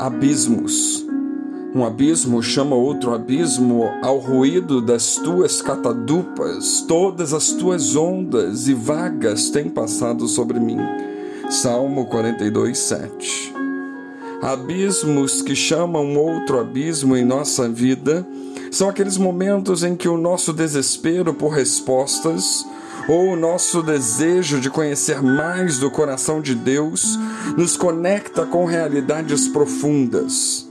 abismos. Um abismo chama outro abismo ao ruído das tuas catadupas, todas as tuas ondas e vagas têm passado sobre mim. Salmo 42, 7. Abismos que chamam outro abismo em nossa vida são aqueles momentos em que o nosso desespero por respostas ou o nosso desejo de conhecer mais do coração de Deus nos conecta com realidades profundas.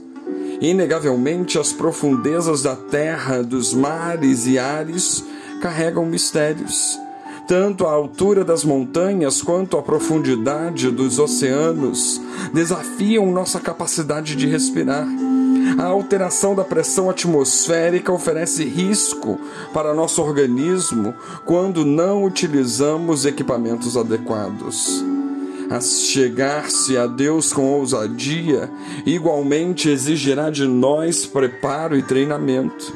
Inegavelmente, as profundezas da terra, dos mares e ares carregam mistérios. Tanto a altura das montanhas quanto a profundidade dos oceanos desafiam nossa capacidade de respirar. A alteração da pressão atmosférica oferece risco para nosso organismo quando não utilizamos equipamentos adequados. A chegar-se a Deus com ousadia, igualmente exigirá de nós preparo e treinamento.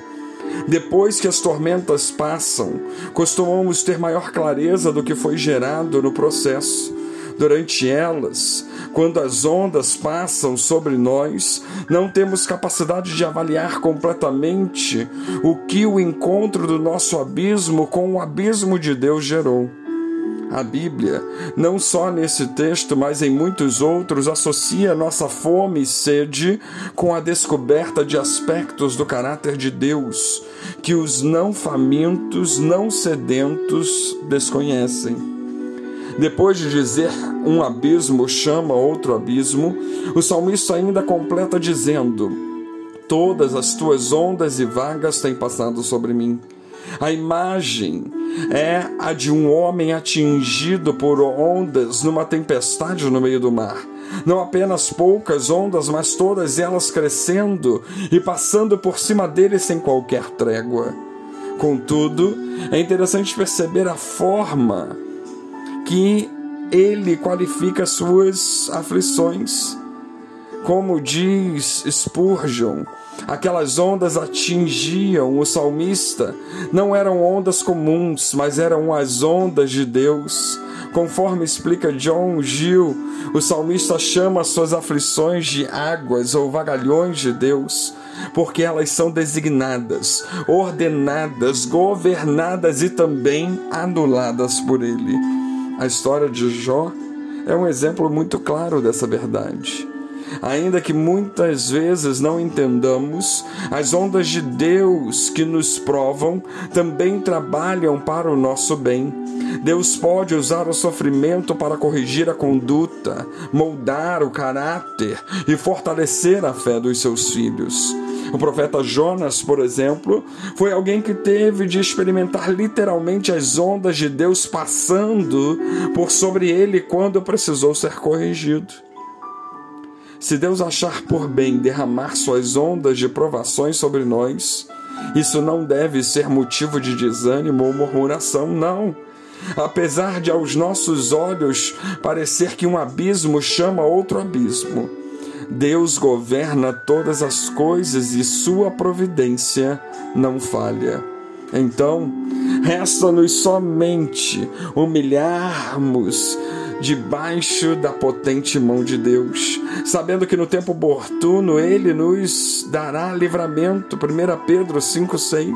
Depois que as tormentas passam, costumamos ter maior clareza do que foi gerado no processo durante elas, quando as ondas passam sobre nós, não temos capacidade de avaliar completamente o que o encontro do nosso abismo com o abismo de Deus gerou. A Bíblia, não só nesse texto, mas em muitos outros, associa nossa fome e sede com a descoberta de aspectos do caráter de Deus que os não famintos, não sedentos desconhecem. Depois de dizer um abismo chama outro abismo, o salmista ainda completa dizendo: Todas as tuas ondas e vagas têm passado sobre mim. A imagem é a de um homem atingido por ondas numa tempestade no meio do mar. Não apenas poucas ondas, mas todas elas crescendo e passando por cima dele sem qualquer trégua. Contudo, é interessante perceber a forma que ele qualifica suas aflições. Como diz Spurgeon, aquelas ondas atingiam o salmista, não eram ondas comuns, mas eram as ondas de Deus. Conforme explica John Gill, o salmista chama suas aflições de águas ou vagalhões de Deus, porque elas são designadas, ordenadas, governadas e também anuladas por Ele. A história de Jó é um exemplo muito claro dessa verdade. Ainda que muitas vezes não entendamos, as ondas de Deus que nos provam também trabalham para o nosso bem. Deus pode usar o sofrimento para corrigir a conduta, moldar o caráter e fortalecer a fé dos seus filhos. O profeta Jonas, por exemplo, foi alguém que teve de experimentar literalmente as ondas de Deus passando por sobre ele quando precisou ser corrigido. Se Deus achar por bem derramar suas ondas de provações sobre nós, isso não deve ser motivo de desânimo ou murmuração, não. Apesar de aos nossos olhos parecer que um abismo chama outro abismo, Deus governa todas as coisas e sua providência não falha. Então, resta-nos somente humilharmos debaixo da potente mão de Deus, sabendo que no tempo oportuno Ele nos dará livramento. 1 Pedro 5,6.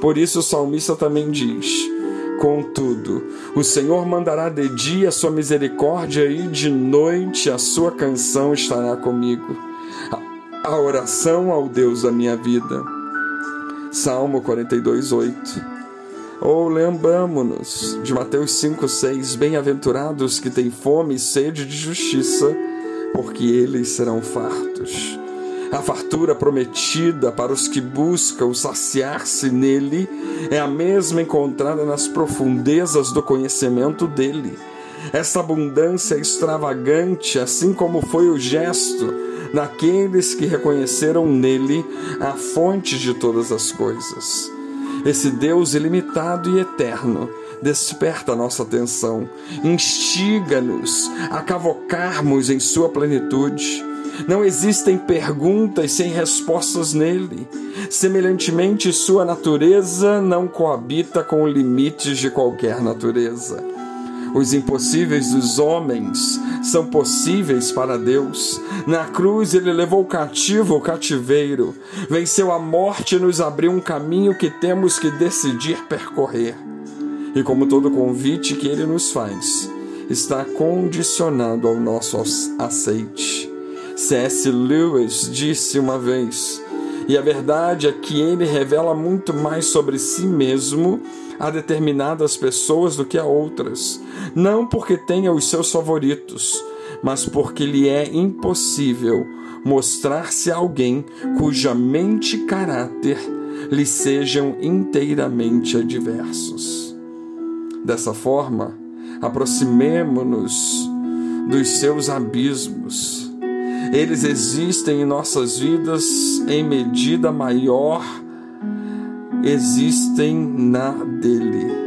Por isso o salmista também diz Contudo, o Senhor mandará de dia a sua misericórdia e de noite a sua canção estará comigo. A oração ao Deus da minha vida. Salmo 42, 8. Ou lembramos-nos de Mateus 5,6: Bem-aventurados que têm fome e sede de justiça, porque eles serão fartos. A fartura prometida para os que buscam saciar-se nele é a mesma encontrada nas profundezas do conhecimento dele. Essa abundância extravagante, assim como foi o gesto daqueles que reconheceram nele a fonte de todas as coisas. Esse Deus ilimitado e eterno desperta a nossa atenção, instiga-nos a cavocarmos em sua plenitude não existem perguntas sem respostas nele. Semelhantemente, sua natureza não coabita com limites de qualquer natureza. Os impossíveis dos homens são possíveis para Deus. Na cruz ele levou o cativo ao cativeiro, venceu a morte e nos abriu um caminho que temos que decidir percorrer. E como todo convite que ele nos faz, está condicionado ao nosso aceite. C.S. Lewis disse uma vez: e a verdade é que ele revela muito mais sobre si mesmo a determinadas pessoas do que a outras, não porque tenha os seus favoritos, mas porque lhe é impossível mostrar-se alguém cuja mente e caráter lhe sejam inteiramente adversos. Dessa forma, aproximemo-nos dos seus abismos eles existem em nossas vidas em medida maior, existem na dele.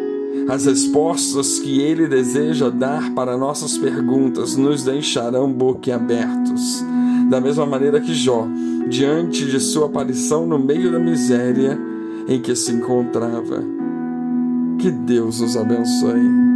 As respostas que ele deseja dar para nossas perguntas nos deixarão boquiabertos. Da mesma maneira que Jó, diante de sua aparição no meio da miséria em que se encontrava. Que Deus os abençoe.